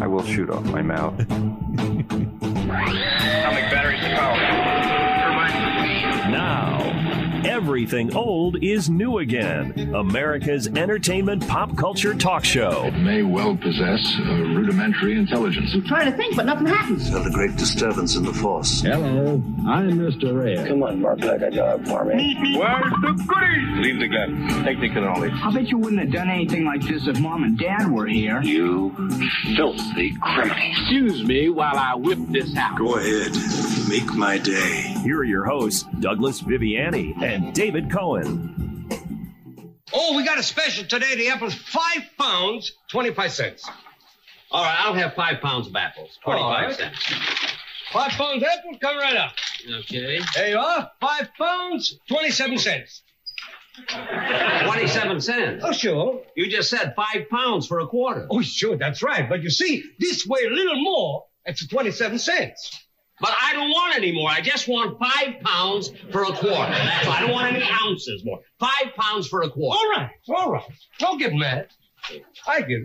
I will shoot off my mouth. Atomic batteries to power. Now, everything old is new again. America's entertainment pop culture talk show. It may well possess a rudimentary intelligence. I'm trying to think, but nothing happens. Felt a great disturbance in the force. Hello, I'm Mr. Red. Come on, bark like a dog for me. Where's the goodies? Leave the gun. Take the cannoli. I bet you wouldn't have done anything like this if mom and dad were here. You filthy criminal. Excuse me while I whip this out. Go ahead. Make my day. Here are your hosts, Douglas Viviani and David Cohen. Oh, we got a special today. The apple's five pounds, 25 cents. All right, I'll have five pounds of apples. All 25 right. cents. Five pounds apples, come right up. Okay. There you are. Five pounds, 27 cents. 27 cents. Oh, sure. You just said five pounds for a quarter. Oh, sure, that's right. But you see, this way a little more, it's 27 cents. But I don't want any more. I just want five pounds for a quarter. That's all. I don't want any ounces more. Five pounds for a quarter. All right, all right. Don't get mad. I get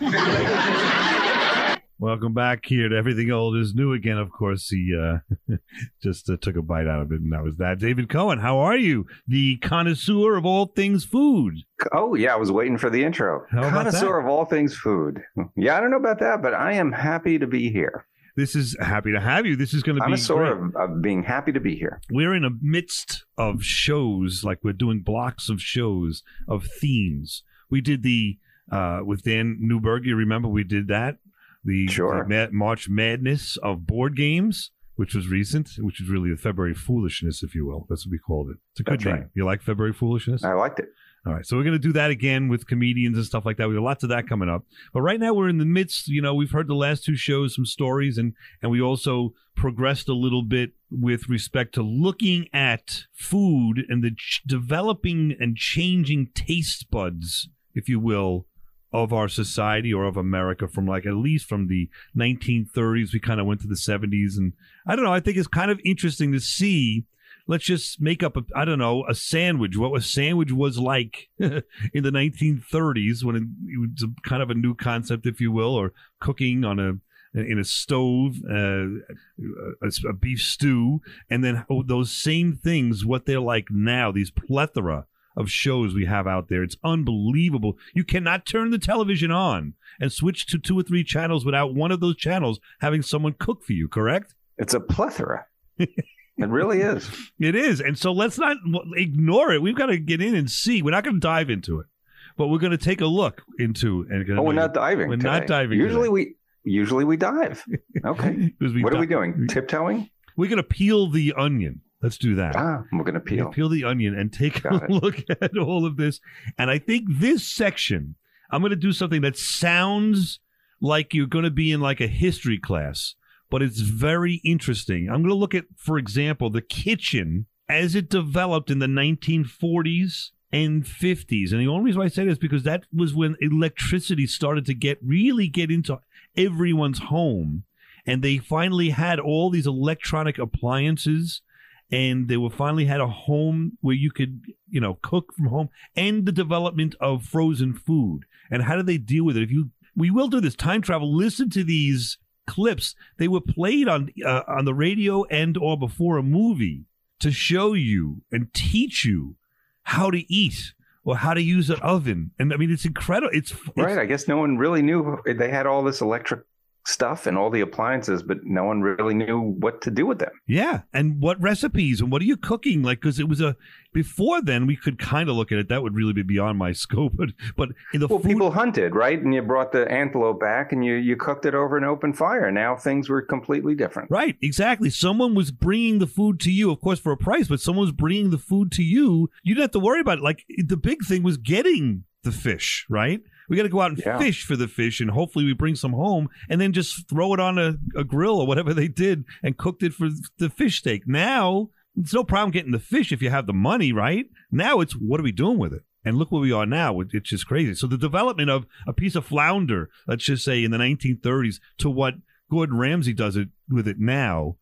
it. Welcome back here to Everything Old is New again. Of course, he uh, just uh, took a bite out of it, and that was that. David Cohen, how are you? The connoisseur of all things food. Oh yeah, I was waiting for the intro. How about Connoisseur of all things food. Yeah, I don't know about that, but I am happy to be here. This is happy to have you. This is going to be Connoisseur great. of, of being happy to be here. We're in the midst of shows, like we're doing blocks of shows of themes. We did the uh, with Dan Newberg. You remember we did that the, Sure. the Ma- March Madness of board games, which was recent, which is really the February Foolishness, if you will. That's what we called it. It's a good That's name. right. You like February Foolishness? I liked it. All right, so we're going to do that again with comedians and stuff like that. We have lots of that coming up. But right now we're in the midst. You know, we've heard the last two shows, some stories, and and we also progressed a little bit with respect to looking at food and the ch- developing and changing taste buds, if you will, of our society or of America from like at least from the 1930s. We kind of went to the 70s, and I don't know. I think it's kind of interesting to see let's just make up a I don't know a sandwich. What a sandwich was like in the 1930s when it, it was a, kind of a new concept, if you will, or cooking on a in a stove, uh, a, a beef stew, and then oh, those same things. What they're like now, these plethora of shows we have out there. It's unbelievable. You cannot turn the television on and switch to two or three channels without one of those channels having someone cook for you. Correct? It's a plethora. it really is. It is. And so let's not ignore it. We've got to get in and see. We're not going to dive into it, but we're going to take a look into and Oh, we're not diving. We're today. not diving. Usually today. we usually we dive. Okay. we what are we doing? Tiptoeing? We're going to peel the onion. Let's do that. Ah, we're gonna peel. peel the onion and take Got a it. look at all of this. And I think this section, I'm going to do something that sounds like you're going to be in like a history class, but it's very interesting. I'm going to look at, for example, the kitchen as it developed in the 1940s and 50s. And the only reason why I say this is because that was when electricity started to get really get into everyone's home. And they finally had all these electronic appliances and they were finally had a home where you could, you know, cook from home and the development of frozen food. And how do they deal with it? If you, we will do this time travel. Listen to these clips. They were played on uh, on the radio and or before a movie to show you and teach you how to eat or how to use an oven. And I mean, it's incredible. It's, it's Right. I guess no one really knew they had all this electric stuff and all the appliances, but no one really knew what to do with them. Yeah, and what recipes and what are you cooking? Like, because it was a before then we could kind of look at it. That would really be beyond my scope. But but in the Well, food, people hunted, right? And you brought the antelope back and you, you cooked it over an open fire. Now things were completely different. right, exactly. Someone was bringing the food to you, of course, for a price, but someone was bringing the food to you. You didn't have to worry about it. Like the big thing was getting the fish, right? We got to go out and Yeah. fish for the fish, and hopefully we bring some home, and then just throw it on a, a grill or whatever they did, and cooked it for the fish steak. Now it's no problem getting the fish if you have the money, right? Now it's what are we doing with it? And look where we are now. It's just crazy. So the development of a piece of flounder, let's just say in the 1930s, to what Gordon Ramsay does it with it now,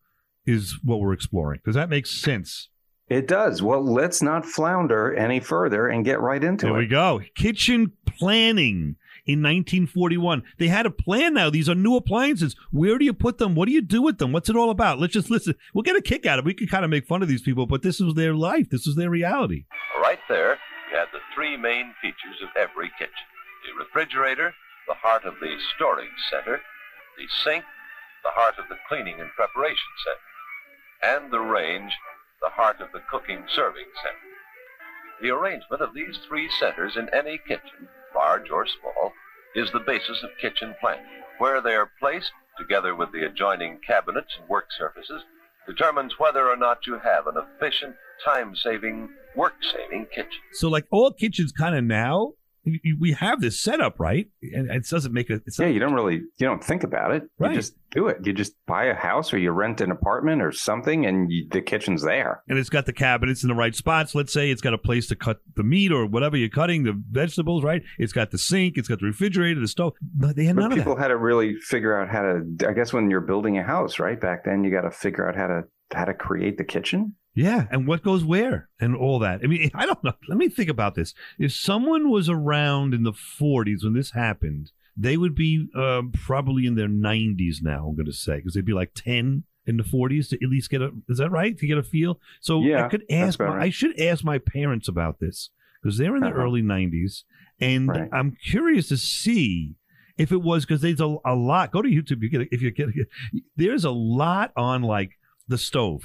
is what we're exploring. Does that make sense? It does. Well, let's not flounder any further and get right into There it. There we go. Kitchen planning in 1941. They had a plan now. These are new appliances. Where do you put them? What do you do with them? What's it all about? Let's just listen. We'll get a kick out of it. We can kind of make fun of these people, but this was their life. This was their reality. Right there, you had the three main features of every kitchen the refrigerator, the heart of the storage center, the sink, the heart of the cleaning and preparation center, and the range, the heart of the cooking serving center. The arrangement of these three centers in any kitchen, large or small, is the basis of kitchen planning. Where they are placed, together with the adjoining cabinets and work surfaces, determines whether or not you have an efficient, time saving, work saving kitchen. So, like all kitchens, kind of now, we have this setup, right? And it doesn't make a. It's Yeah, you don't really you don't think about it. Right. You just do it. You just buy a house or you rent an apartment or something, and you, the kitchen's there. and it's got the cabinets in the right spots. Let's say it's got a place to cut the meat or whatever you're cutting, the vegetables, right? It's got the sink, it's got the refrigerator, the stove. But They had But none of people that. had to really figure out how to. I guess when you're building a house, right back then, you got to figure out how to how to create the kitchen. Yeah, and what goes where and all that. I mean, I don't know. Let me think about this. If someone was around in the 40s when this happened, they would be um, probably in their 90s now. I'm going to say because they'd be like 10 in the 40s to at least get a. Is that right? To get a feel. So Yeah, I could ask. My, right. I should ask my parents about this because they're in the Uh-huh. early 90s, and Right. I'm curious to see. If it was because there's a, a lot, go to YouTube. You get if you get there's a lot on like the stove,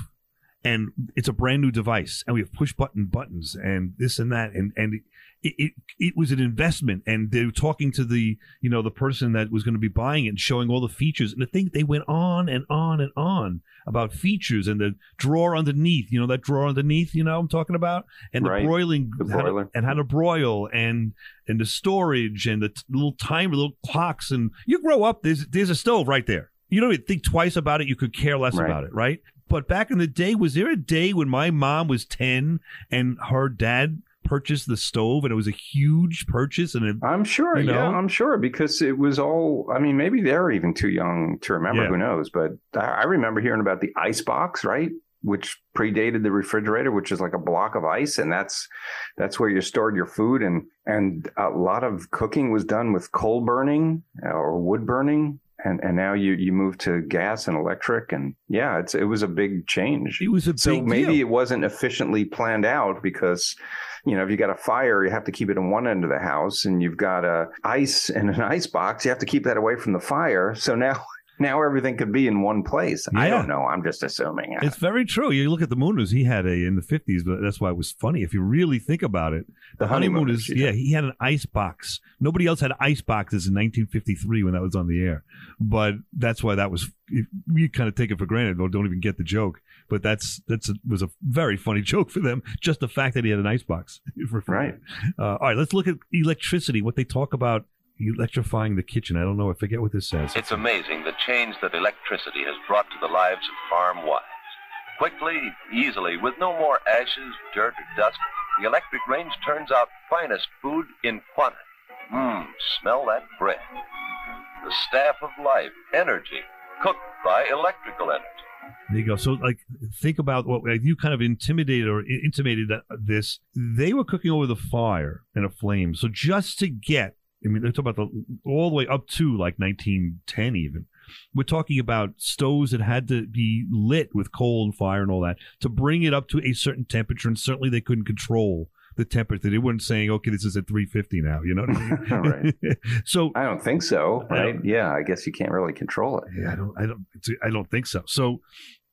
and it's a brand new device and we have push button buttons and this and that and and it, it it was an investment and they were talking to the you know the person that was going to be buying it and showing all the features and I think they went on and on and on about features and the drawer underneath you know that drawer underneath you know I'm talking about? And the Right. broiling The how to- and how to broil and and the storage and the t- little timer little clocks and you grow up there's there's a stove right there you don't even think twice about it you could care less Right. about it right but back in the day, was there a day when my mom was 10 and her dad purchased the stove and it was a huge purchase and it, I'm sure. You Yeah, know? I'm sure because it was all. I mean, maybe they're even too young to remember. Yeah. Who knows? But I, remember hearing about the ice box, right? Which predated the refrigerator, which is like a block of ice, and that's that's where you stored your food. and And a lot of cooking was done with coal burning or wood burning. And, and now you, you move to gas and electric and yeah it's it was a big change it was a so big maybe deal. it wasn't efficiently planned out because you know if you got a fire you have to keep it in one end of the house and you've got a ice in an ice box you have to keep that away from the fire so now now everything could be in one place i don't know i'm just assuming It's very true. You look at the Mooners, he had a in the 50s, but that's why it was funny. If you really think about it, the, The Honeymooners, Honeymooners, yeah. yeah. he had an ice box. Nobody else had ice boxes in 1953 when that was on the air. But that's why that was, you kind of take it for granted or don't even get the joke. But that's, that's a, was a very funny joke for them. Just the fact that he had an ice box. Right. Uh, all right, let's look at electricity, what they talk about electrifying the kitchen. I don't know. I forget what this says. It's amazing the change that electricity has brought to the lives of farm wives. Quickly, easily, with no more ashes, dirt, or dust, the electric range turns out finest food in quantity. Mmm, smell that bread. The staff of life, energy, cooked by electrical energy. There you go. So, like, think about what like, you kind of intimidated or intimated that this. They were cooking over the fire and a flame. So, just to get, I mean, they're talking about the all the way up to like 1910, even. We're talking about stoves that had to be lit with coal and fire and all that to bring it up to a certain temperature. And certainly, they couldn't control the temperature. They weren't saying, "Okay, this is at 350 now." You know what I mean? so, i don't think so I right don't- yeah i guess you can't really control it yeah, I don't, I don't, I don't think so. So,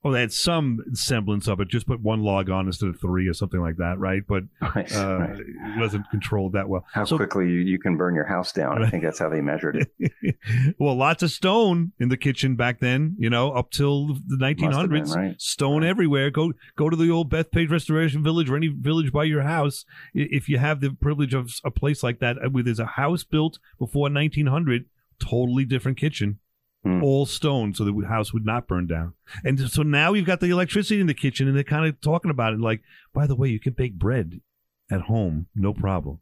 oh, they had some semblance of it. Just put one log on instead of three or something like that, right? But right, uh, right. it wasn't controlled that well. how so, quickly you, you can burn your house down i think that's how they measured it well, lots of stone in the kitchen back then. You know, up till the Must have been, 1900s, right. stone everywhere. Go go to the old Bethpage Restoration Village or any village by your house if you have the privilege of a place like that. uh, Where there's a house built before 1900, totally different kitchen. Hmm. all stone so the house would not burn down. And so now we've got the electricity in the kitchen and they're kind of talking about it like, by the way, you can bake bread at home, no problem.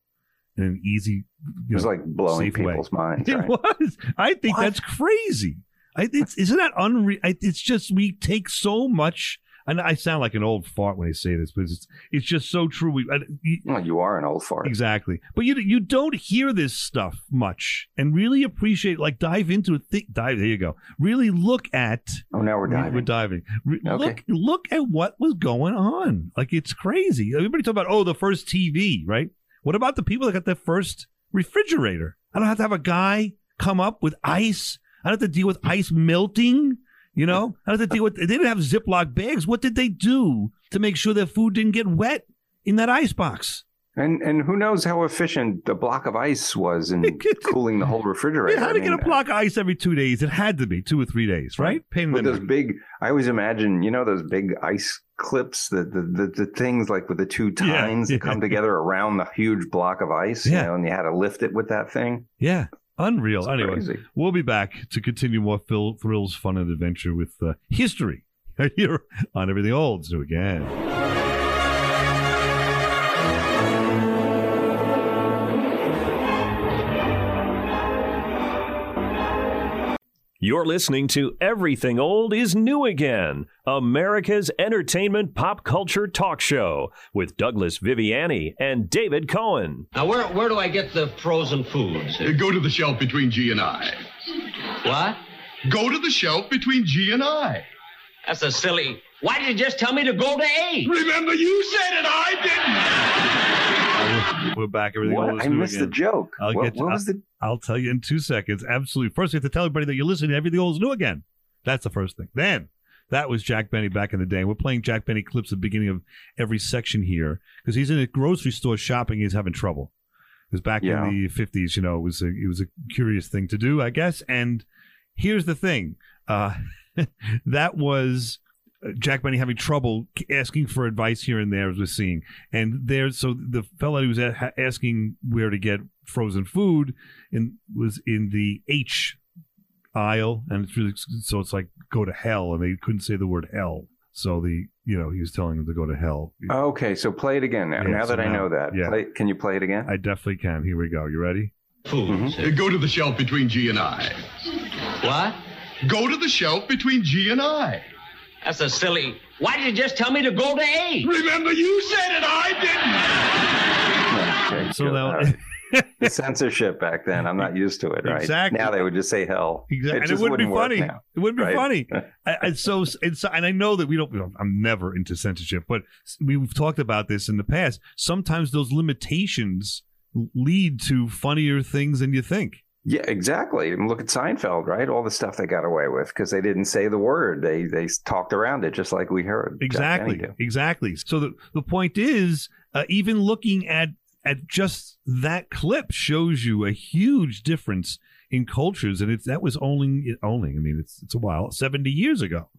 In an easy, it was know, like blowing safe way. people's minds It was. I think What? that's crazy. I, it's, isn't that unreal? It's just we take so much and I sound like an old fart when I say this, but it's it's just so true. We, I, you, Well, you are an old fart. Exactly. But you you don't hear this stuff much and really appreciate like dive into it. Th- dive there you go. Really look at Oh, now we're diving. We're diving. Re- Okay. Look look at what was going on. Like it's crazy. Everybody talk about oh the first TV, right? What about the people that got their first refrigerator? I don't have to have a guy come up with ice. I don't have to deal with ice melting. You know, don't have to deal with. They didn't have Ziploc bags. What did they do to make sure their food didn't get wet in that ice box? And and who knows how efficient the block of ice was in cooling the whole refrigerator. They had I to get mean, a block of ice every two days. It had to be two or three days, right? Pain With those big, I always imagine, you know, those big ice clips, the the, the, the things like with the two tines yeah. that come together around the huge block of ice, you Yeah. know, and you had to lift it with that thing. Yeah, unreal. It's anyway, crazy. we'll be back to continue more Phil, thrills, fun, and adventure with uh, history here on Everything Old. So again. You're listening to Everything Old is New Again, America's entertainment pop culture talk show with Douglas Viviani and David Cohen. Now, where, where do I get the frozen foods? Uh, Go to the shelf between G and I. What? Go to the shelf between G and I. That's a silly. Why did you just tell me to go to A? Remember, you said it, I didn't. We're back. Everything What? Old is I missed the Again. joke. I'll what get to- what was the? I'll tell you in two seconds. Absolutely. First, we have to tell everybody that you're listening Everything Old is New Again. That's the first thing. Then, that was Jack Benny back in the day. We're playing Jack Benny clips at the beginning of every section here because he's in a grocery store shopping. He's having trouble. Because back Yeah. in the 50s, you know, it was a, it was a curious thing to do, I guess. And here's the thing uh, that was Jack Benny having trouble asking for advice here and there, as we're seeing. And there, so the fellow who was a- asking where to get frozen food in was in the H aisle, and it's really so it's like go to hell, and they couldn't say the word hell. So the you know he was telling them to go to hell. Okay, so play it again now. Yeah, now so that I know that, yeah. play, can you play it again? I definitely can. Here we go. You ready? Foods. Uh, Go to the shelf between G and I. What? Go to the shelf between G and I. That's a silly. Why did you just tell me to go to A? Remember, you said it, I didn't. Okay, So good. now- the censorship back then, I'm not used to it. Right Exactly. now, they would just say hell. Exactly, and it just wouldn't be funny. now. It wouldn't be Right. funny. I- and so, and so, and I know that we don't. You know, I'm never into censorship, but we've talked about this in the past. Sometimes those limitations lead to funnier things than you think. Yeah, exactly. And look at Seinfeld, right? All the stuff they got away with because they didn't say the word. They they talked around it just like we heard. Exactly. Exactly. So the the point is, uh, even looking at at just that clip shows you a huge difference in cultures, and it's that was only only. I mean, it's it's a while, seventy years ago,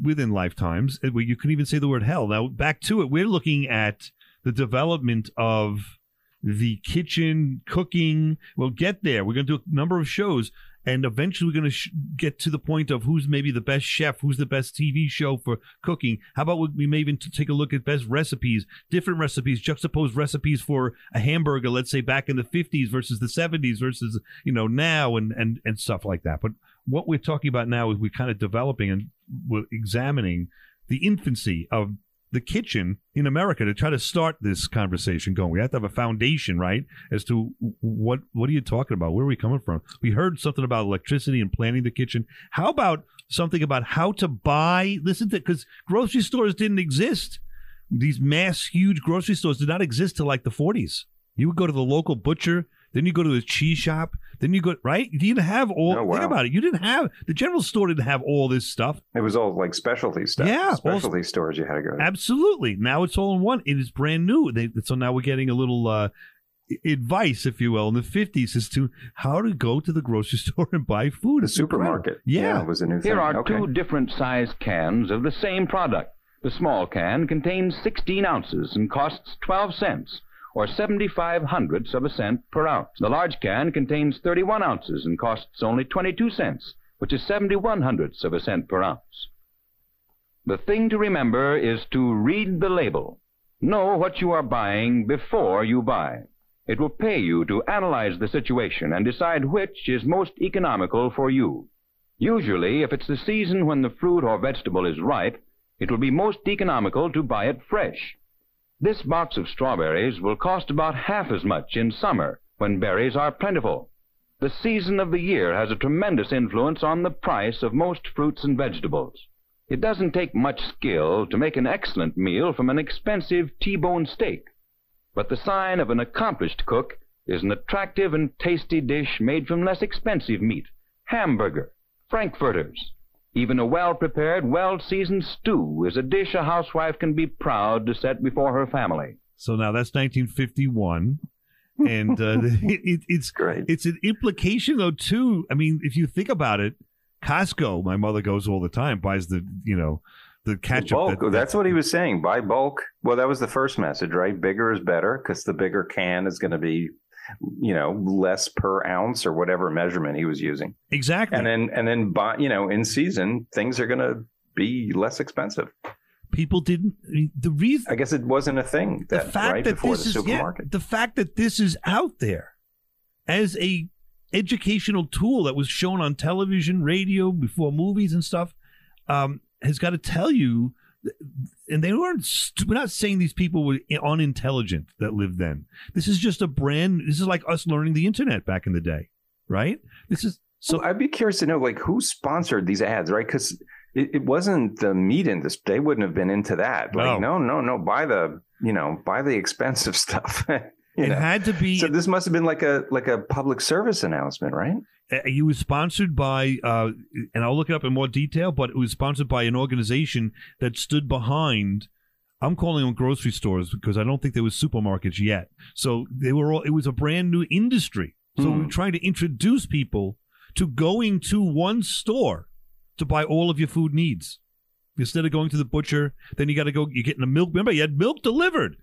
within lifetimes, where you can even say the word hell. Now back to it, we're looking at the development of the kitchen cooking. We'll get there. We're going to do a number of shows, and eventually we're going to sh- get to the point of who's maybe the best chef, who's the best TV show for cooking. How about we- may even t- take a look at best recipes, different recipes, juxtapose recipes for a hamburger, let's say back in the 50s versus the 70s versus you know now, and and and stuff like that. But what we're talking about now is we're kind of developing and we're examining the infancy of the kitchen in America to try to start this conversation going. We have to have a foundation, right, as to what what are you talking about? Where are we coming from? We heard something about electricity and planning the kitchen. How about something about how to buy? Listen to because grocery stores didn't exist. These mass, huge grocery stores did not exist till like the 40s. You would go to the local butcher, then you go to the cheese shop, then you go right. You didn't have all. Oh, wow. Think about it. You didn't have the general store didn't have all this stuff. It was all like specialty stuff. Yeah, all- specialty stores you had to go to. Absolutely. Now it's all in one. It is brand new. They, so now we're getting a little uh, advice, if you will, in the 50s as to how to go to the grocery store and buy food. The It's supermarket. Yeah. it was a new thing. Here are okay. two different size cans of the same product. The small can contains 16 ounces and costs 12 cents, or 75 hundredths of a cent per ounce. The large can contains 31 ounces and costs only 22 cents, which is 71 hundredths of a cent per ounce. The thing to remember is to read the label. Know what you are buying before you buy. It will pay you to analyze the situation and decide which is most economical for you. Usually, if it's the season when the fruit or vegetable is ripe, it will be most economical to buy it fresh. This box of strawberries will cost about half as much in summer when berries are plentiful. The season of the year has a tremendous influence on the price of most fruits and vegetables. It doesn't take much skill to make an excellent meal from an expensive T-bone steak. But the sign of an accomplished cook is an attractive and tasty dish made from less expensive meat. Hamburger, frankfurters. Even a well-prepared, well-seasoned stew is a dish a housewife can be proud to set before her family. So now that's 1951. and uh, it, it, it's great. It's an implication, though, too. I mean, if you think about it, Costco, my mother goes all the time, buys the, you know, the ketchup. bulk. that- That's what he was saying. Buy bulk. Well, that was the first message, right? Bigger is better because the bigger can is going to be, you know, less per ounce or whatever measurement he was using. Exactly. And then and then buy, you know, in season things are going to be less expensive. People didn't. The reason I guess it wasn't a thing the that, fact right that before this the is yeah, the fact that this is out there as a educational tool that was shown on television, radio, before movies and stuff, um, has got to tell you. And they weren't. We're not saying these people were unintelligent that lived then. This is just a brand. This is like us learning the internet back in the day, right? This is So I'd be curious to know, like, who sponsored these ads, right? Because it, it wasn't the meat industry; they wouldn't have been into that. Like, no, no, no, buy the, you know, buy the expensive stuff. It know? had to be. So this must have been like a like a public service announcement, right? Uh, It was sponsored by, uh, and I'll look it up in more detail, but it was sponsored by an organization that stood behind. I'm calling them grocery stores because I don't think there was supermarkets yet. So they were all. It was a brand new industry. So we were trying to introduce people to going to one store to buy all of your food needs instead of going to the butcher. Then you got to go. You're getting the milk. Remember, you had milk delivered.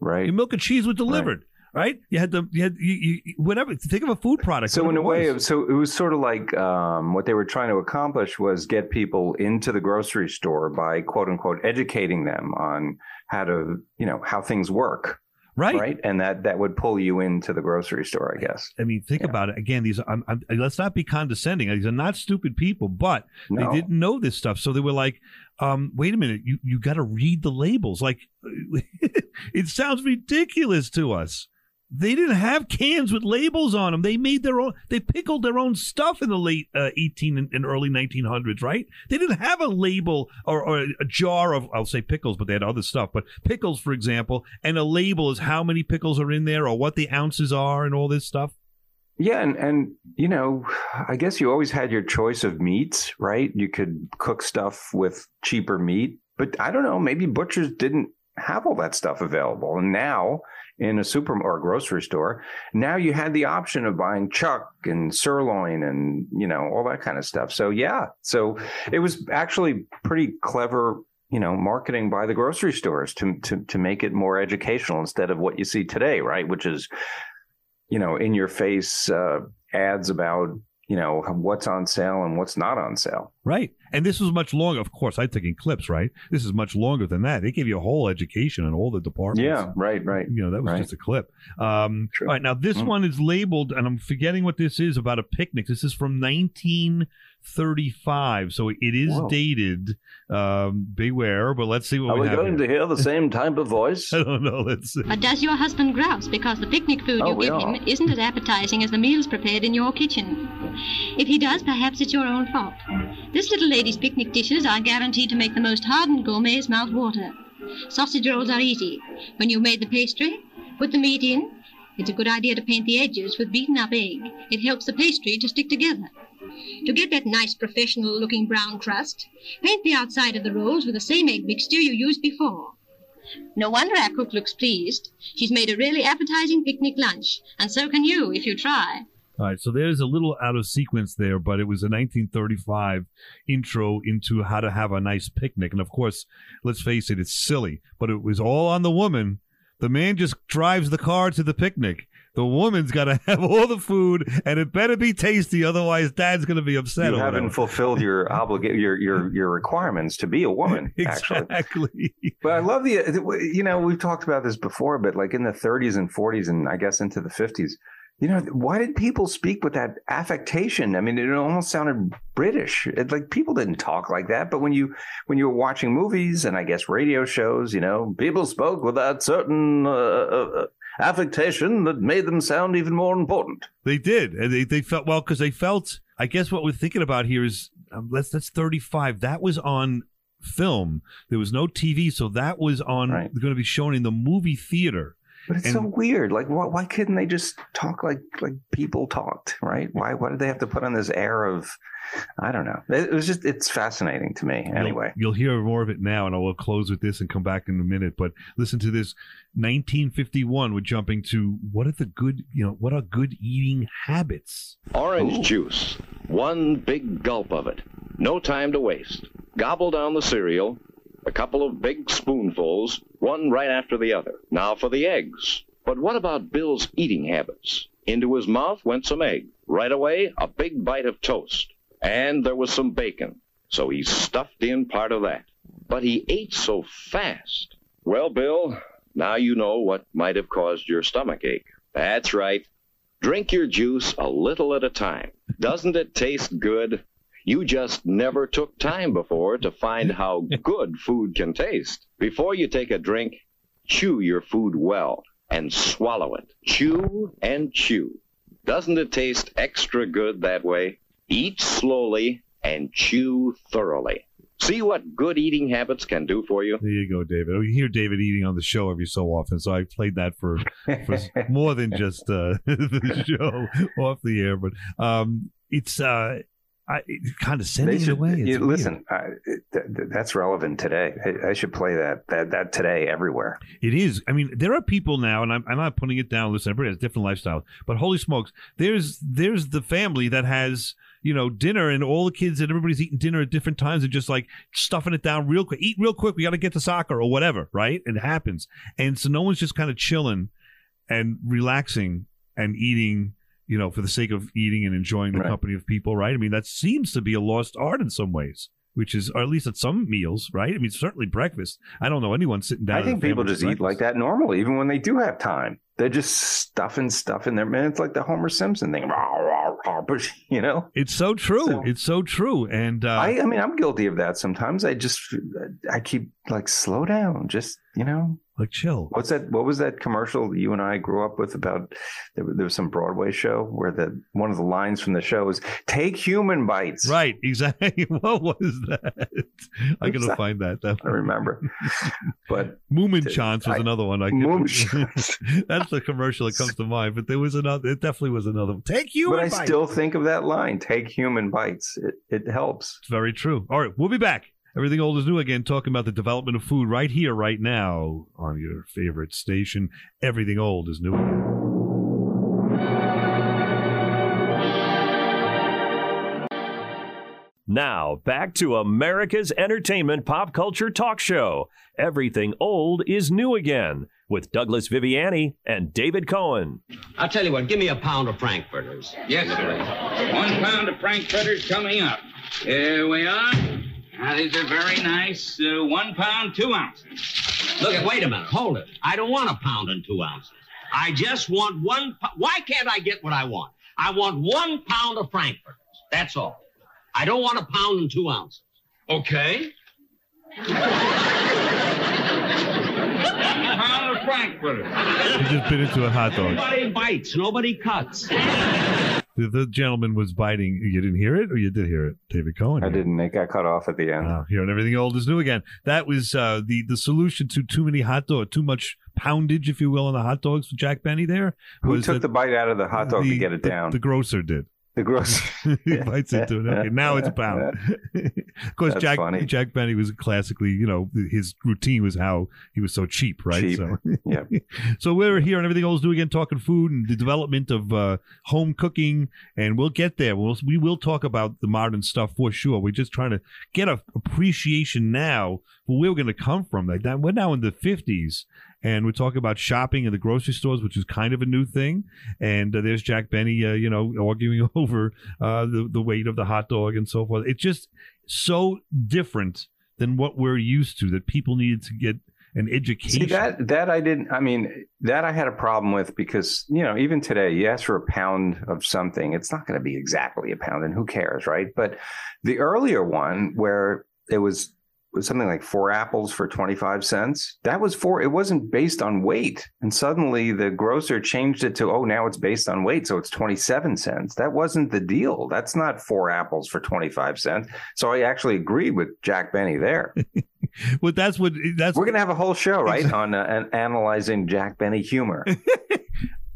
Right. Your milk and cheese was delivered. Right. You had the. You had you, you, whatever. Think of a food product. So in a way, of, so it was sort of like um, what they were trying to accomplish was get people into the grocery store by quote unquote educating them on how to, you know, how things work. Right. Right. And that that would pull you into the grocery store, I guess. I mean, think about it again. These, I'm, I'm, let's not be condescending. These are not stupid people, but No. they didn't know this stuff, so they were like, um, "Wait a minute, you you got to read the labels." Like, it sounds ridiculous to us. They didn't have cans with labels on them. They made their own. They pickled their own stuff in the late uh, 18 and, and early 1900s, right? They didn't have a label or, or a jar of, I'll say pickles, but they had other stuff. But pickles, for example, and a label is how many pickles are in there or what the ounces are and all this stuff. Yeah, and and you know, I guess you always had your choice of meats, right? You could cook stuff with cheaper meat, but I don't know, maybe butchers didn't have all that stuff available. And now in a super or grocery store, now you had the option of buying chuck and sirloin and you know all that kind of stuff. So yeah, so it was actually pretty clever you know marketing by the grocery stores to to to make it more educational instead of what you see today right which is you know in your face uh, ads about you know what's on sale and what's not on sale Right. And this was much longer. Of course, I'm taking clips, right? This is much longer than that. They gave you a whole education in all the departments. yeah right right You know, that was Right. just a clip. Um, all right. Now, this Mm. one is labeled, and I'm forgetting what this is about a picnic. This is from 1935. So it is Whoa. dated. Um, beware, but let's see what Are we we have going here. to hear the same type of voice? I don't know. Let's see. But does your husband grouse because the picnic food Oh, you give are. him isn't as appetizing as the meals prepared in your kitchen? If he does, perhaps it's your own fault. This little lady's picnic dishes are guaranteed to make the most hardened gourmet's mouth water. Sausage rolls are easy. When you've made the pastry, put the meat in. It's a good idea to paint the edges with beaten up egg. It helps the pastry to stick together. To get that nice professional looking brown crust, paint the outside of the rolls with the same egg mixture you used before. No wonder our cook looks pleased. She's made a really appetizing picnic lunch, and so can you if you try. All right, so there's a little out of sequence there, but it was a 1935 intro into how to have a nice picnic. And of course, let's face it, it's silly, but it was all on the woman. The man just drives the car to the picnic. The woman's got to have all the food, and it better be tasty, otherwise, Dad's going to be upset. you haven't whatever. fulfilled your obliga- your your your requirements to be a woman actually exactly. but i love the you know we've talked about this before but like in the 30s and 40s and i guess into the 50s You know, why did people speak with that affectation? I mean, it almost sounded British. It, like people didn't talk like that. But when you when you were watching movies and I guess radio shows, you know, people spoke with that certain uh, uh, affectation that made them sound even more important. They did, and they, they felt well because they felt. I guess what we're thinking about here is um, that's that's thirty five. That was on film. There was no TV, so that was on Right. going to be shown in the movie theater. But it's And- so weird. Like, why, why couldn't they just talk like like people talked, right? Why why did they have to put on this air of, I don't know. It, it was just it's fascinating to me. Anyway, You'll, you'll hear more of it now, and I will close with this and come back in a minute. But listen to this: 1951. We're jumping to what are the good, you know, what are good eating habits? Orange juice. One big gulp of it. No time to waste. Gobble down the cereal. A couple of big spoonfuls, one right after the other. Now for the eggs. But what about Bill's eating habits? Into his mouth went some egg. Right away, a big bite of toast. And there was some bacon. So he stuffed in part of that. But he ate so fast. Well, Bill, now you know what might have caused your stomach ache. That's right. Drink your juice a little at a time. Doesn't it taste good? You just never took time before to find how good food can taste. Before you take a drink, chew your food well and swallow it. Chew and chew. Doesn't it taste extra good that way? Eat slowly and chew thoroughly. See what good eating habits can do for you? There you go, David. We hear David eating on the show every so often, so I played that for, for more than just uh, the show off the air. But um, it's uh, I, condescending They in a way. You- listen. I, th- th- that's relevant today. I, I should play that that that today everywhere. It is. I mean, there are people now, and I'm, I'm not putting it down. Listen, everybody has different lifestyles, but holy smokes, there's there's the family that has you know dinner, and all the kids and everybody's eating dinner at different times, and just like stuffing it down real quick. Eat real quick. We got to get to soccer or whatever, right? It happens, and so no one's just kind of chilling and relaxing and eating. You know, for the sake of eating and enjoying the Right. company of people, right? I mean, that seems to be a lost art in some ways, which is, or at least at some meals, right? I mean, certainly breakfast. I don't know anyone sitting down. I think people just eat like that normally, even when they do have time. They're just stuffing stuff in there. Man, it's like the Homer Simpson thing. You know, It's so true. it's so true. And uh, I, I mean, I'm guilty of that sometimes. I just, I keep like, slow down. Just, you know, like chill. What's that? What was that commercial you and I grew up with about? There, was- there was some Broadway show where the one of the lines from the show was "Take human bites." Right, exactly. What was that? I'm gonna find that. that I remember, but Moomin Chance was I- another one. I Moomin That's the commercial that comes to mind. But there was another. It definitely was another. one. Take you. but I still think of that line: "Take human bites." It, it helps. It's very true. All right, we'll be back. Everything old is new again, talking about the development of food right here, right now, on your favorite station. Everything old is new again. Now, back to America's entertainment pop culture talk show. Everything old is new again with Douglas Viviani and David Cohen. I'll tell you what, give me a pound of Frankfurters. Yes, sir. One pound of Frankfurters coming up. Here we are. Now, these are very nice. Uh, one pound, two ounces. Look, wait a minute, hold it. I don't want a pound and two ounces. I just want one. pou- Why can't I get what I want? I want one pound of Frankfurters. That's all. I don't want a pound and two ounces. Okay? One pound of Frankfurters. You just bit into a hot dog. Nobody bites, nobody cuts. The, the gentleman was biting. You didn't hear it, or you did hear it, David Cohen? I didn't. It got cut off at the end. Wow, hearing everything old is new again. That was uh, the the solution to too many hot dog, too much poundage, if you will, on the hot dogs for Jack Benny. There Who took that the bite out of the hot dog the- to get it the- down? The grocer did. The gross he bites into it. Okay, now it's a pound. of course, That's Jack funny. Jack Benny was classically, you know, his routine was how he was so cheap, right? Cheap. So, yeah. so we're here and everything else do again, talking food and the development of uh, home cooking, and we'll get there. We'll, we will talk about the modern stuff for sure. We're just trying to get a appreciation now for where we're going to come from. Like that, we're now in the fifties, and we're talking about shopping in the grocery stores, which is kind of a new thing. And uh, there's Jack Benny, uh, you know, arguing over uh, the the weight of the hot dog and so forth. It's just so different than what we're used to that people needed to get an education. See that that I didn't. I mean, that I had a problem with because you know even today, you ask for a pound of something, it's not going to be exactly a pound, and who cares, right? But the earlier one where it was was something like four apples for 25 cents. That was for, it wasn't based on weight. And suddenly the grocer changed it to, oh, now it's based on weight. So it's 27 cents. That wasn't the deal. That's not four apples for 25 cents. So I actually agreed with Jack Benny there. well, that's what, that's, we're going to have a whole show, right? on uh, an analyzing Jack Benny humor.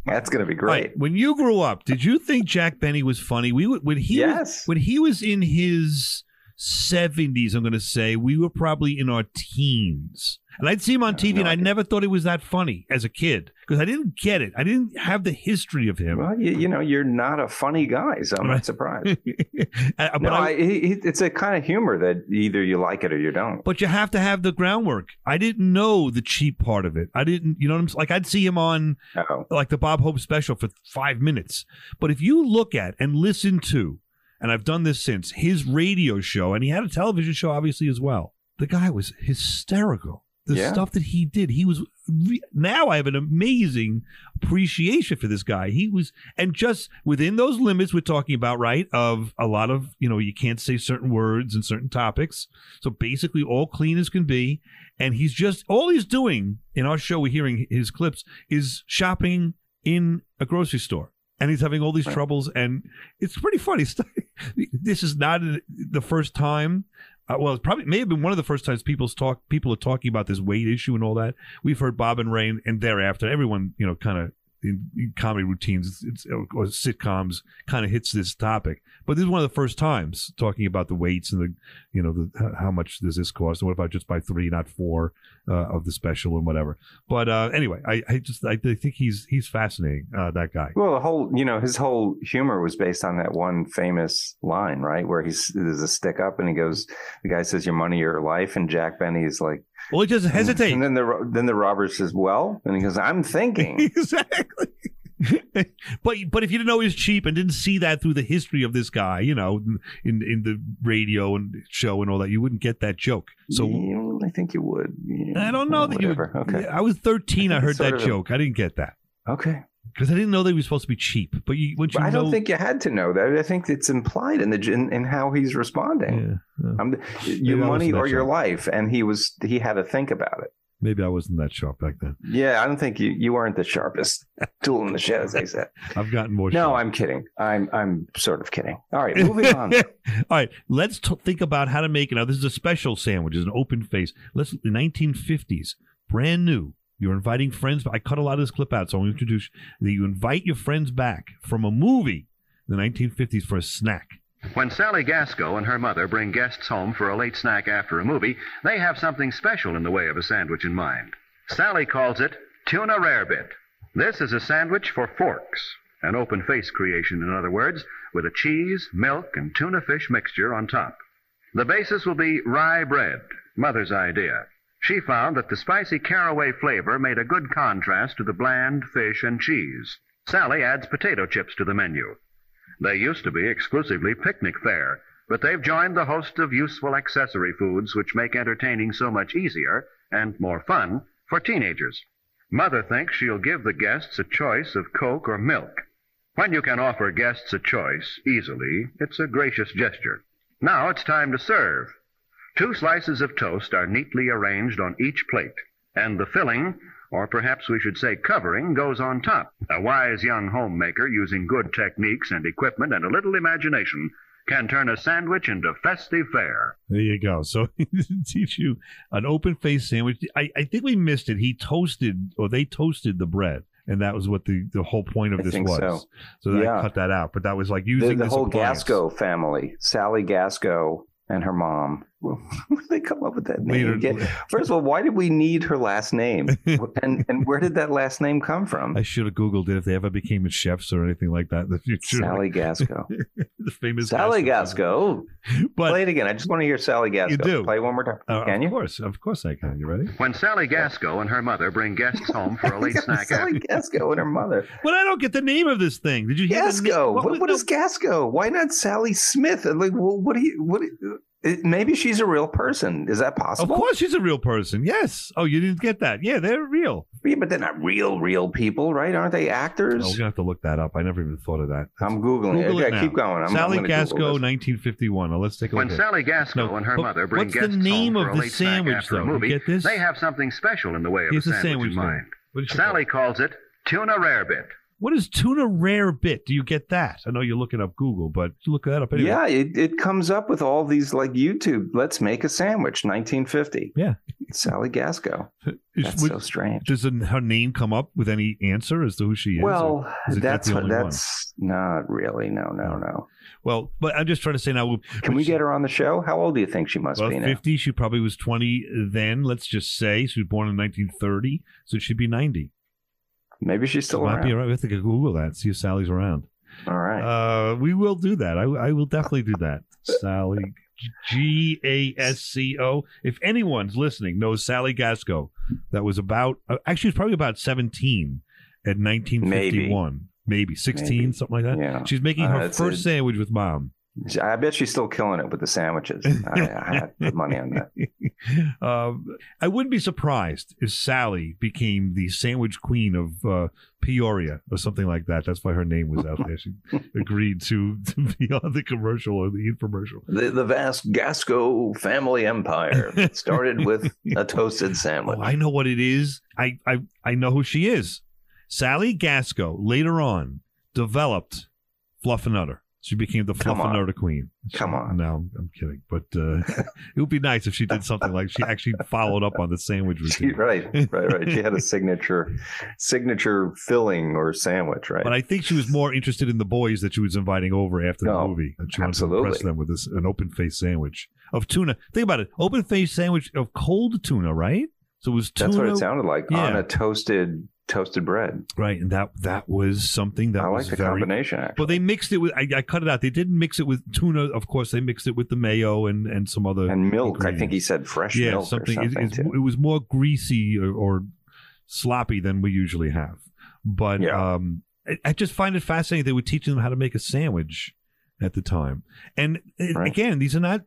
That's going to be great. Right. When you grew up, did you think Jack Benny was funny? We would when he yes. was, when he was in his 70s, I'm going to say, we were probably in our teens. And I'd see him on TV, and I never thought he was that funny as a kid because I didn't get it. I didn't have the history of him. Well, you, you know, you're not a funny guy, so I'm not surprised. uh, no, I, I, it's a kind of humor that either you like it or you don't. But you have to have the groundwork. I didn't know the cheap part of it. I didn't, you know what I'm Like, I'd see him on Uh-oh. like the Bob Hope special for five minutes. But if you look at and listen to and I've done this since his radio show, and he had a television show, obviously, as well. The guy was hysterical. The yeah. stuff that he did, he was. Re- now I have an amazing appreciation for this guy. He was, and just within those limits we're talking about, right? Of a lot of, you know, you can't say certain words and certain topics. So basically, all clean as can be. And he's just, all he's doing in our show, we're hearing his clips, is shopping in a grocery store and he's having all these right. troubles and it's pretty funny this is not the first time uh, well, it probably may have been one of the first times people's talk people are talking about this weight issue and all that. We've heard Bob and Ray, and thereafter, everyone you know, kind of comedy routines it's, or sitcoms kind of hits this topic. But this is one of the first times talking about the weights and the, you know, the how much does this cost? And what if I just buy three, not four uh, of the special and whatever? But uh, anyway, I, I just I think he's he's fascinating uh, that guy. Well, the whole you know his whole humor was based on that one famous line, right? Where he's there's a stick up and he goes, the guy says, "Your money, your life," and Jack Benny is like. Well, he just hesitates. And then the then the robber says, "Well," and he goes, "I'm thinking." exactly. but but if you didn't know he was cheap and didn't see that through the history of this guy, you know, in in the radio and show and all that, you wouldn't get that joke. So yeah, I think you would. Yeah, I don't know that whatever. you. Would, okay. I was thirteen. I, I heard that joke. I didn't get that. Okay. Because I didn't know they were supposed to be cheap, but you, once you I know, don't think you had to know that. I think it's implied in the in, in how he's responding. Yeah, yeah. Um, your money or your life, and he was he had to think about it. Maybe I wasn't that sharp back then. Yeah, I don't think you, you weren't the sharpest tool in the shed, as they said. I've gotten more. No, sharp. I'm kidding. I'm I'm sort of kidding. All right, moving on. All right, let's t- think about how to make it. Now, this is a special sandwich. It's an open face. Let's the 1950s, brand new. You're inviting friends. I cut a lot of this clip out, so I'll introduce that you invite your friends back from a movie in the 1950s for a snack. When Sally Gasco and her mother bring guests home for a late snack after a movie, they have something special in the way of a sandwich in mind. Sally calls it tuna rarebit. This is a sandwich for forks, an open face creation, in other words, with a cheese, milk, and tuna fish mixture on top. The basis will be rye bread, Mother's idea. She found that the spicy caraway flavor made a good contrast to the bland fish and cheese. Sally adds potato chips to the menu. They used to be exclusively picnic fare, but they've joined the host of useful accessory foods which make entertaining so much easier and more fun for teenagers. Mother thinks she'll give the guests a choice of Coke or milk. When you can offer guests a choice easily, it's a gracious gesture. Now it's time to serve. Two slices of toast are neatly arranged on each plate, and the filling or perhaps we should say covering, goes on top. A wise young homemaker using good techniques and equipment and a little imagination can turn a sandwich into festive fare. There you go. So teach you an open face sandwich. I, I think we missed it. He toasted or they toasted the bread. And that was what the, the whole point of I this was. So, so yeah. I cut that out. But that was like using the, the whole appliance. Gasco family, Sally Gasco and her mom where did they come up with that name again? First of all, why did we need her last name? and and where did that last name come from? I should have googled it if they ever became chefs or anything like that in the future. Sally Gasco, the famous Sally Gasco. But Play it again. I just want to hear Sally Gasco. You do. Play one more time. Uh, can of you? Of course, of course I can. You ready? When Sally Gasco and her mother bring guests home for a late snack. Sally Gasco and her mother. But I don't get the name of this thing. Did you hear Gasco? What, what, what is Gasco? Why not Sally Smith? Like, well, what do you? What? Do you, It, maybe she's a real person. Is that possible? Of course, she's a real person. Yes. Oh, you didn't get that? Yeah, they're real. Yeah, but they're not real, real people, right? Aren't they actors? Oh, we're gonna have to look that up. I never even thought of that. I'm googling Google it. it Okay, now. keep going. I'm, Sally I'm Gasco, 1951. Now let's take a When look. at. Sally Gasco No, and her but mother bring what's the guests name home of for a the late snack sandwich, after a though? You movie, get this? they have something special in the way of Here's a the sandwich, sandwich in mind. What did she Sally calls it tuna rarebit. What is tuna rare bit? Do you get that? I know you're looking up Google, but look that up anyway. Yeah, it, it comes up with all these like YouTube. Let's make a sandwich, 1950. Yeah. Sally Gasco. Is- That's would- so strange. Does her name come up with any answer as to who she is? Well, is that's the only one? that's not really. No, no, no. Well, but I'm just trying to say now. Can we get her on the show? How old do you think she must Well, be now? 50. She probably was 20 then. Let's just say she was born in 1930, so she'd be 90. Maybe she's still Might around. be around. We have to Google that. See if Sally's around. All right. Uh, we will do that. I, I will definitely do that. Sally G A S C O. If anyone's listening knows Sally Gasco, that was about uh, actually it's probably about 17 at 1951. Maybe, 16, Maybe. something like that. Yeah. She's making Uh, her first a- sandwich with mom. I bet she's still killing it with the sandwiches. I, I had put money on that. um, I wouldn't be surprised if Sally became the sandwich queen of uh, Peoria or something like that. That's why her name was out there. She agreed to, to be on the commercial or the infomercial. The, the vast Gasco family empire started with a toasted sandwich. Oh, I know what it is. I, I I know who she is. Sally Gasco later on developed Fluffernutter. She became the. Fluffernutter queen. Come on. No, I'm, kidding. But uh, it would be nice if she did something like she actually followed up on the sandwich She, routine. right, right, right. She had a signature, signature filling or sandwich, right? But I think she was more interested in the boys that she was inviting over after the No, movie. And she wanted to absolutely. impress them with this an open faced sandwich of tuna. Think about it, open faced sandwich of cold tuna, right? So it was tuna. That's what it sounded like Yeah. on a toasted toasted bread. Right, and that that was something that I was like the very, combination. Actually. But they mixed it with. I, I cut it out. They didn't mix it with tuna. Of course, they mixed it with the mayo and and some other and milk. I think he said fresh yeah, milk something. it- something too. it was more greasy or, or sloppy than we usually have. But Yeah. um, I, I just find it fascinating. They were teaching them how to make a sandwich at the time, and uh, Right. again, these are not.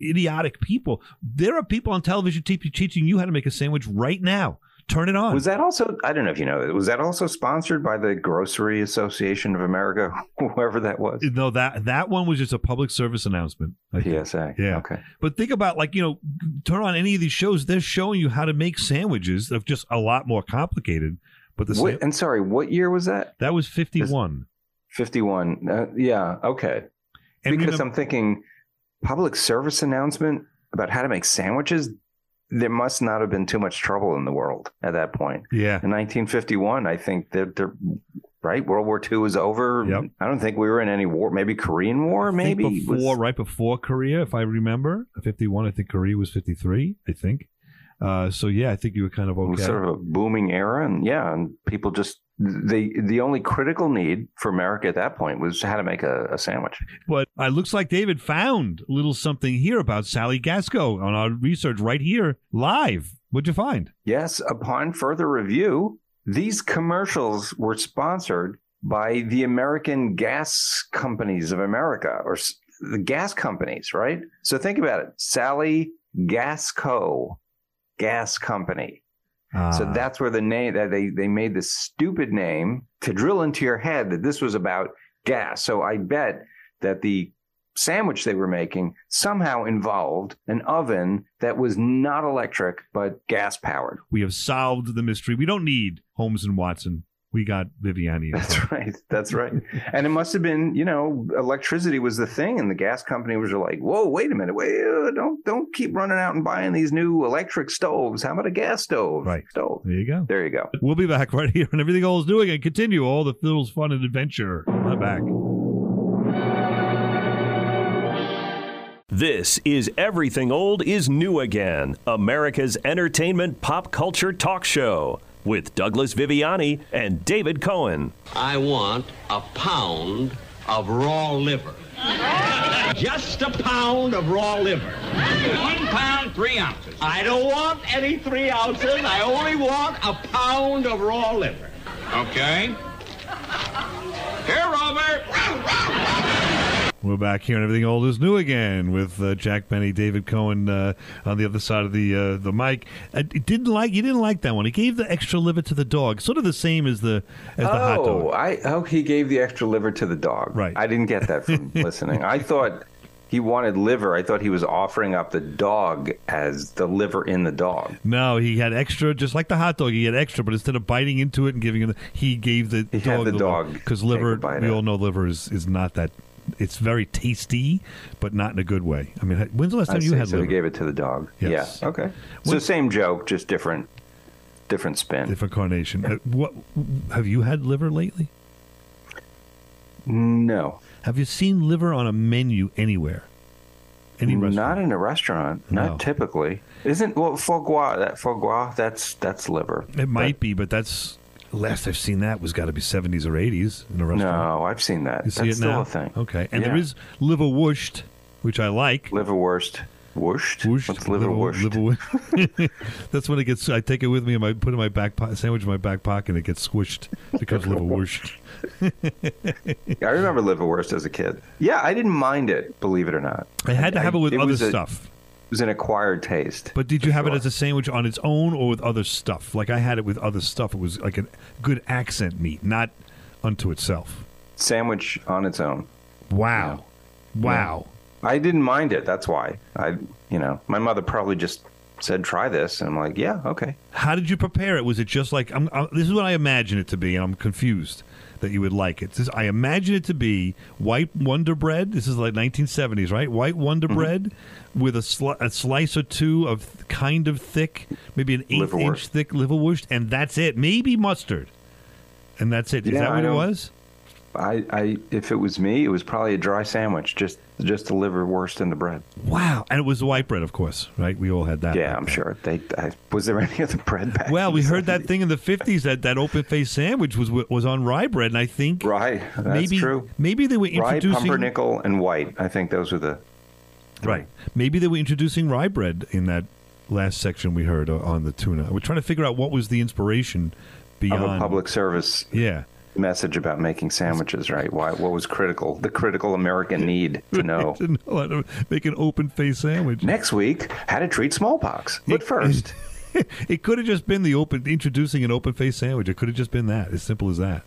Idiotic people. There are people on television te- teaching you how to make a sandwich right now. Turn it on. Was that also? I don't know if you know. Was that also sponsored by the Grocery Association of America, whoever that was? No, that that one was just a public service announcement. PSA. Yeah. Okay. But think about like you know, turn on any of these shows. They're showing you how to make sandwiches. of just a lot more complicated. But the What, and sorry, what year was that? that was fifty one. Fifty-one. Uh, yeah. Okay. And because remember- I'm thinking public service announcement about how to make sandwiches. There must not have been too much trouble in the world at that point. Yeah. In 1951, I think that they're right. World War II was over. Yep. I don't think we were in any war. Maybe Korean War. I Maybe before, was- right before Korea, if I remember, fifty one. I think Korea was fifty three. I think. Uh, so yeah, I think you were kind of It was sort of a booming era, and yeah, and people just the the only critical need for America at that point was how to make a, a sandwich. But uh, it looks like David found a little something here about Sally Gasco on our research right here live. What'd you find? Yes, upon further review, these commercials were sponsored by the American Gas Companies of America, or the gas companies, right? So think about it: Sally Gasco, gas company. So Ah. that's where the name that they they made this stupid name to drill into your head that this was about gas. So I bet that the sandwich they were making somehow involved an oven that was not electric but gas powered. we have solved the mystery. We don't need Holmes and Watson. We got Viviani. That's right. That's right. and it must have been, you know, electricity was the thing, and the gas company was like, "Whoa, wait a minute, wait, uh, don't don't keep running out and buying these new electric stoves. How about a gas stove? Right. Stove. There you go. There you go. We'll be back right here on Everything Old's Doing and continue all the Phil's fun and adventure. I'm back. This is Everything Old is New Again, America's entertainment pop culture talk show with Douglas Viviani and David Cohen. I want a pound of raw liver. Just a pound of raw liver. One pound, three ounces. I don't want any three ounces. I only want a pound of raw liver. Okay. Here, Robert. We're back here, and everything old is new again with uh, Jack Benny, David Cohen uh, on the other side of the uh, the mic. I didn't like you didn't like that one. He gave the extra liver to the dog, sort of the same as the as the hot oh, dog. I oh he gave the extra liver to the dog. Right. I didn't get that from listening. I thought he wanted liver. I thought he was offering up the dog as the liver in the dog. No, he had extra, just like the hot dog. He had extra, but instead of biting into it and giving it, he gave the He dog had the dog because liver. We all know liver is, is not that. It's very tasty, but not in a good way. I mean, when's the last I time you see. had so liver? gave it to the dog. Yes. Yeah. Okay. So When- same joke, just different, different spin. Different carnation. Uh, what have you had liver lately? No. Have you seen liver on a menu anywhere? Any restaurant? Not in a restaurant. No. Not typically. Isn't well foie gras? That foie gras. That's that's liver. It might be, but that's last I've seen that was got to be seventies or eighties in a restaurant. No, I've seen that. You see that's it still now? a thing. Okay, and there Yeah. is liverwurst, which I like. Liverwurst. Whooshed? Whooshed. What's liverwurst? Liverwurst. That's when it gets. I take it with me and I put it in my back pocket, sandwich in my back pocket, and it gets squished. Becomes liverwurst. I remember liverwurst as a kid. Yeah, I didn't mind it. Believe it or not. I had to have it with other was a- stuff. Was an acquired taste. But did you have it as a sandwich on its own or with other stuff? Like I had it with other stuff. It was like a good accent meat, not unto itself. Sandwich on its own. Wow. Wow. I didn't mind it. That's why. I, you know, my mother probably just said, "Try this," and I'm like, "Yeah, okay." How did you prepare it? Was it just like I'm, i this is what I imagine it to be, and I'm confused that you would like it. This, I imagine it to be white Wonder Bread. This is like 1970s, right? White Wonder Mm-hmm. Bread with a, sli- a slice or two of th- kind of thick, maybe an eighth Liverwurst. inch thick liverwurst, and that's it. Maybe mustard, and that's it. Is Yeah, that what it was? I, I, if it was me, it was probably a dry sandwich, just, just the liverwurst and the bread. Wow, and it was the white bread, of course, right? We all had that. Yeah, I'm then. sure. They, I, was there any other bread back? Well, we heard that thing in the fifties that that open faced sandwich was was on rye bread, and I think Rye. That's maybe true. maybe they were introducing Rye, pumpernickel, and white. I think those were the. right. Maybe they were introducing rye bread in that last section we heard on the tuna. We're trying to figure out what was the inspiration beyond of a public service Yeah, message about making sandwiches, right? Why? What was critical? The critical American need to know. to know how to make an open face sandwich. Next week, how to treat smallpox. But first, it could have just been the open introducing an open face sandwich. It could have just been that, as simple as that.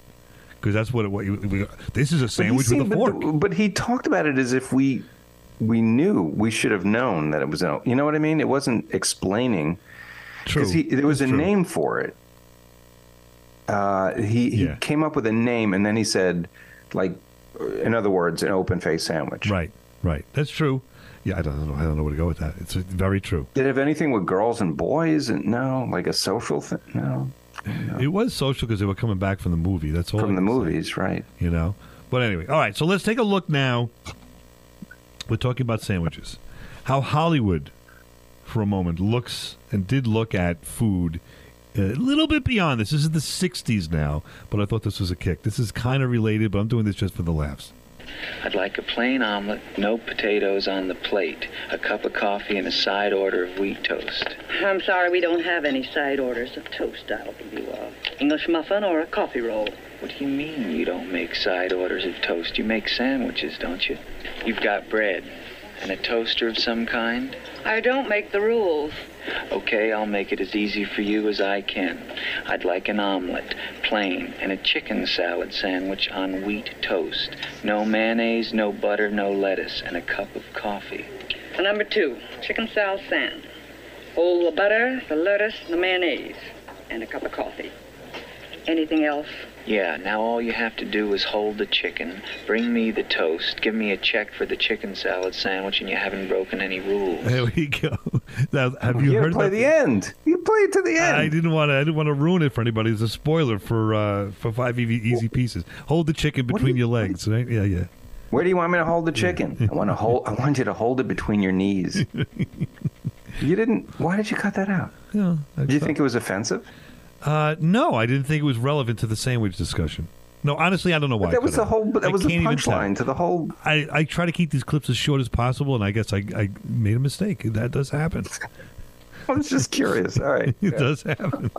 Because that's what it. What you, we, this is a But sandwich with a but fork. the- But, he talked about it as if we we knew we should have known that it was an. You know what I mean? It wasn't explaining True. he there was a true. name for it. Uh, he he Yeah. came up with a name and then he said, like, in other words, an open face sandwich. Right, right. That's true. Yeah, I don't know. I don't know where to go with that. It's very true. Did it have anything with girls and boys? And no, like a social thing. No, It was social because they were coming back from the movie. That's all. From the movies, right? you know. But anyway, all right. So let's take a look now. We're talking about sandwiches. How Hollywood, for a moment, looks and did look at food a little bit beyond this. This is the '60s now, but I thought this was a kick. This is kind of related, but I'm doing this just for the laughs. I'd like a plain omelet, no potatoes on the plate, a cup of coffee, and a side order of wheat toast. I'm sorry we don't have any side orders of toast. I'll give you a English muffin or a coffee roll. What do you mean you don't make side orders of toast? You make sandwiches, don't you? You've got bread and a toaster of some kind? I don't make the rules. Okay, I'll make it as easy for you as I can. I'd like an omelet, plain, and a chicken salad sandwich on wheat toast. No mayonnaise, no butter, no lettuce, and a cup of coffee. Number two, chicken salad sand. Hold the butter, the lettuce, the mayonnaise, and a cup of coffee. Anything else? Yeah, now all you have to do is hold the chicken, bring me the toast, give me a check for the chicken salad sandwich, and you haven't broken any rules. There we go. Now, have you You heard play about the end. You play it to the end. I didn't want to. I didn't want to ruin it for anybody. It's a spoiler for uh, for five easy, easy pieces. Hold the chicken between your legs, right? Yeah, yeah. Where do you want me to hold the chicken? I want to hold. I want you to hold it between your knees. you didn't. Why did you cut that out? Yeah. Do you think it was offensive? Uh, no, I didn't think it was relevant to the sandwich discussion. No, honestly, I don't know why. But that was the whole. That I was the can't even tell. punchline to the whole. I, I try to keep these clips as short as possible, and I guess I, I made a mistake. That does happen. I was just curious. All right. it does happen.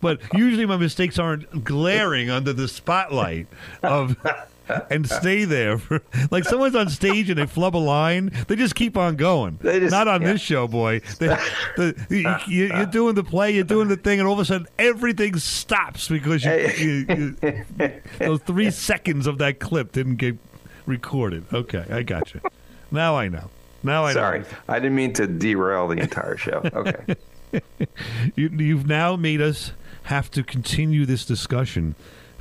but usually my mistakes aren't glaring under the spotlight of and stay there. For, like someone's on stage and they flub a line, they just keep on going. just- Not on yeah. this show, boy. They- the- you, you- you're doing the play, you're doing the thing, and all of a sudden everything stops because you, you, you, those three seconds of that clip didn't get recorded. Okay, I got you. Now I know. Now I Sorry, know. I didn't mean to derail the entire show. Okay. You, you've now made us have to continue this discussion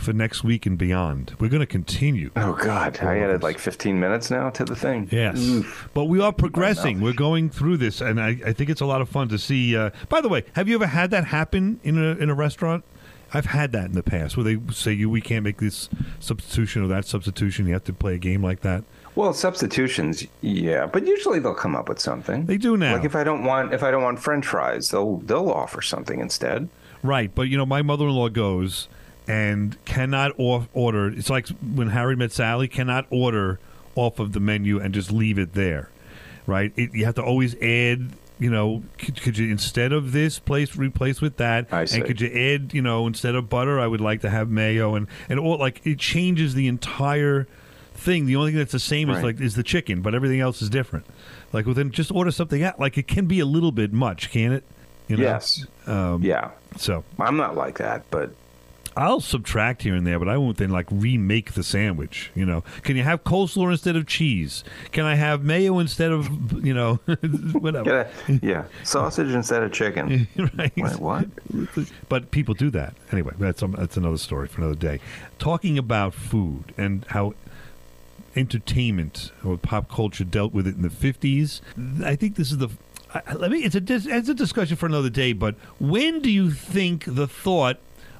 for next week and beyond. We're going to continue. Oh God, I added like 15 minutes now to the thing. Yes, but we are progressing. We're going through this, and I, I think it's a lot of fun to see. Uh, by the way, have you ever had that happen in a in a restaurant? I've had that in the past where they say you we can't make this substitution or that substitution. You have to play a game like that. Well, substitutions, yeah, but usually they'll come up with something. They do now. Like if I don't want if I don't want French fries, they'll they'll offer something instead. Right, but you know, my mother-in-law goes and cannot off- order. It's like when Harry met Sally, cannot order off of the menu and just leave it there. Right, it, you have to always add. You know, could, could you instead of this place replace with that? I see. And could you add? You know, instead of butter, I would like to have mayo, and and all like it changes the entire thing. The only thing that's the same is like is the chicken, but everything else is different. Like, within just order something out. Like, it can be a little bit much, can it? You know? Yes. Um, Yeah. So I'm not like that, but I'll subtract here and there, but I won't then like remake the sandwich. You know, can you have coleslaw instead of cheese? Can I have mayo instead of you know whatever? yeah, yeah, sausage instead of chicken. right. Wait, what? But people do that anyway. That's um, that's another story for another day. Talking about food and how entertainment or pop culture dealt with it in the fifties. I think this is the. I- Let me. It's a it's a discussion for another day. But when do you think the thought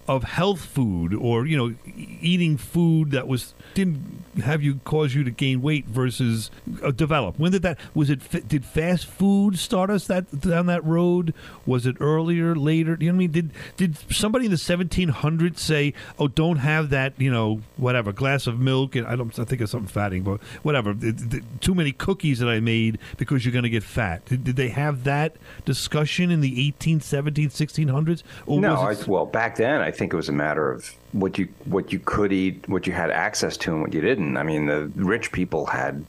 of health food or you know eating food that was didn't have you cause you to gain weight versus uh, develop. When did that was it fa- did fast food start us that down that road? Was it earlier later? You know what i mean? Did did somebody in the 1700s say oh don't have that you know whatever glass of milk and i don't i think of something fatting but whatever th- too many cookies that i made because you're going to get fat. Did, did they have that discussion in the 18 17 1600s or no, was I, well, back then I think it was a matter of what you what you could eat, what you had access to, and what you didn't. I mean, the rich people had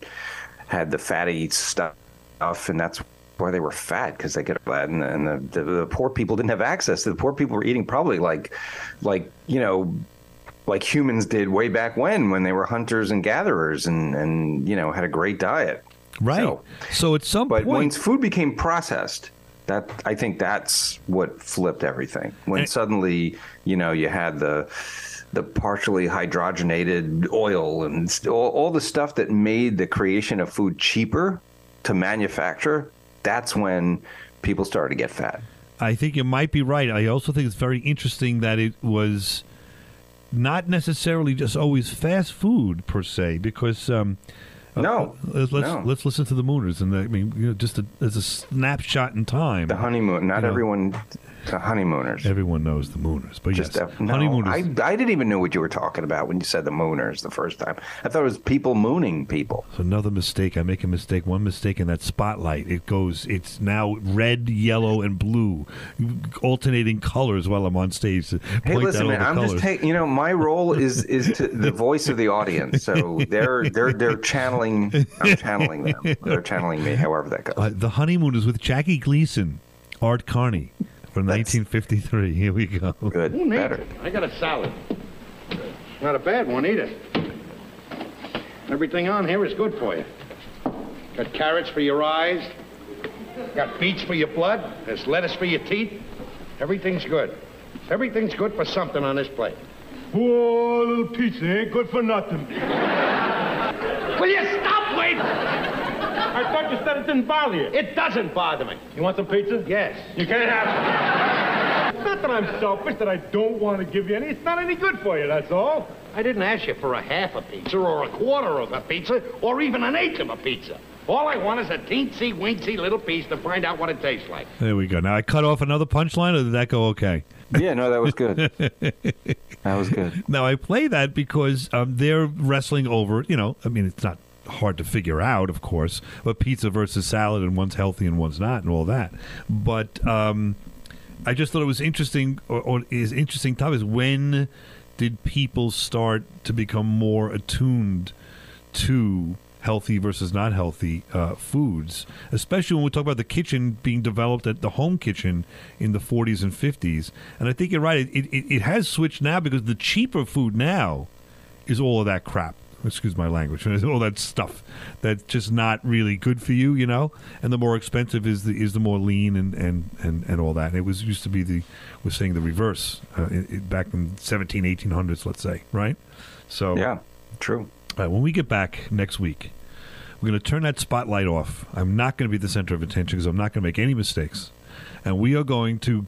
had the fatty stuff, and that's why they were fat because they could that, and, and the, the the poor people didn't have access. to The poor people were eating probably like like you know like humans did way back when when they were hunters and gatherers and and you know had a great diet. Right. So, so at some but point, once food became processed, that I think that's what flipped everything. When suddenly, you know, you had the the partially hydrogenated oil and all, all the stuff that made the creation of food cheaper to manufacture. That's when people started to get fat. I think you might be right. I also think it's very interesting that it was not necessarily just always fast food per se, because um, Uh, no, let's let's, no. let's listen to the Mooners, and I mean, you know, just a, as a snapshot in time. The honeymoon. Not You know. The honeymooners. Everyone knows the Mooners, but Just yes, no, honeymooners. I, I didn't even know what you were talking about when you said the mooners the first time. I thought it was people mooning people. It's another mistake. I make a mistake. One mistake in that spotlight. It goes. It's now red, yellow, and blue, alternating colors while I'm on stage. Hey, listen, man. I'm the just colors. taking. You know, my role is is to the voice of the audience. So they're they're they're channeling. I'm channeling them. They're channeling me. However that goes. Uh, the honeymooners with Jackie Gleason, Art Carney, from 1953. Here we go. Good. Who needs it? I got a salad. Not a bad one either. Everything on here is good for you. Got carrots for your eyes. Got beets for your blood. There's lettuce for your teeth. Everything's good. Everything's good for something on this plate. Whoa, little pizza ain't good for nothing. Will you stop waiting? I thought you said it didn't bother you. It doesn't bother me. You want some pizza? Yes. You can't have it. It's not that I'm selfish, that I don't want to give you any. It's not any good for you, that's all. I didn't ask you for a half a pizza or a quarter of a pizza or even an eighth of a pizza. All I want is a teensy weensy little piece to find out what it tastes like. There we go. Now I cut off another punchline, or did that go okay? Yeah, no, that was good. that was good. Now I play that because um, they're wrestling over. You know, I mean, it's not hard to figure out, of course, but pizza versus salad, and one's healthy and one's not, and all that. But um, I just thought it was interesting, or, or is interesting. Topic is when did people start to become more attuned to healthy versus not healthy uh, foods, especially when we talk about the kitchen being developed at the home kitchen in the 40s and 50s. And I think you're right. It, it, it has switched now because the cheaper food now is all of that crap. Excuse my language. All that stuff that's just not really good for you, you know. And the more expensive is the is the more lean and and and, and all that. And it was used to be the was saying the reverse uh, it, it, back in 17, 1800s, let's say, right? So yeah, true. when we get back next week, we're going to turn that spotlight off. I'm not going to be the center of attention because I'm not going to make any mistakes. And we are going to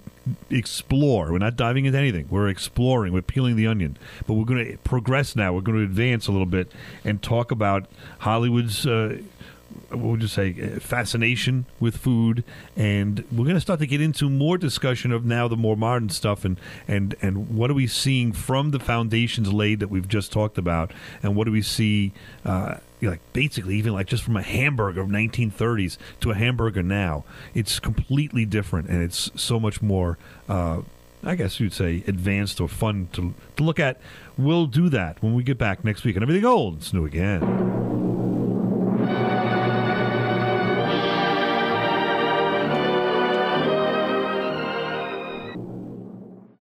explore. We're not diving into anything. We're exploring. We're peeling the onion. But we're going to progress now. We're going to advance a little bit and talk about Hollywood's. Uh, would you say fascination with food and we're going to start to get into more discussion of now the more modern stuff and and and what are we seeing from the foundations laid that we've just talked about and what do we see uh, like basically even like just from a hamburger of 1930s to a hamburger now it's completely different and it's so much more uh, I guess you'd say advanced or fun to, to look at. We'll do that when we get back next week and everything old. It's new again.